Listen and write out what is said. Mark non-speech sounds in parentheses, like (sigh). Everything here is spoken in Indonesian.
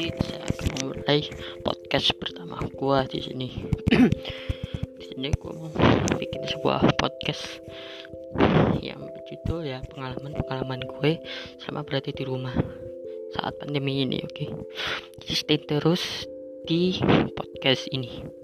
jadi saya akan memulai podcast pertama gua di sini. (clears throat) Di sini gua mau bikin sebuah podcast yang berjudul ya pengalaman pengalaman gue sama berarti di rumah saat pandemi ini oke? Okay? jadi stay terus di podcast ini.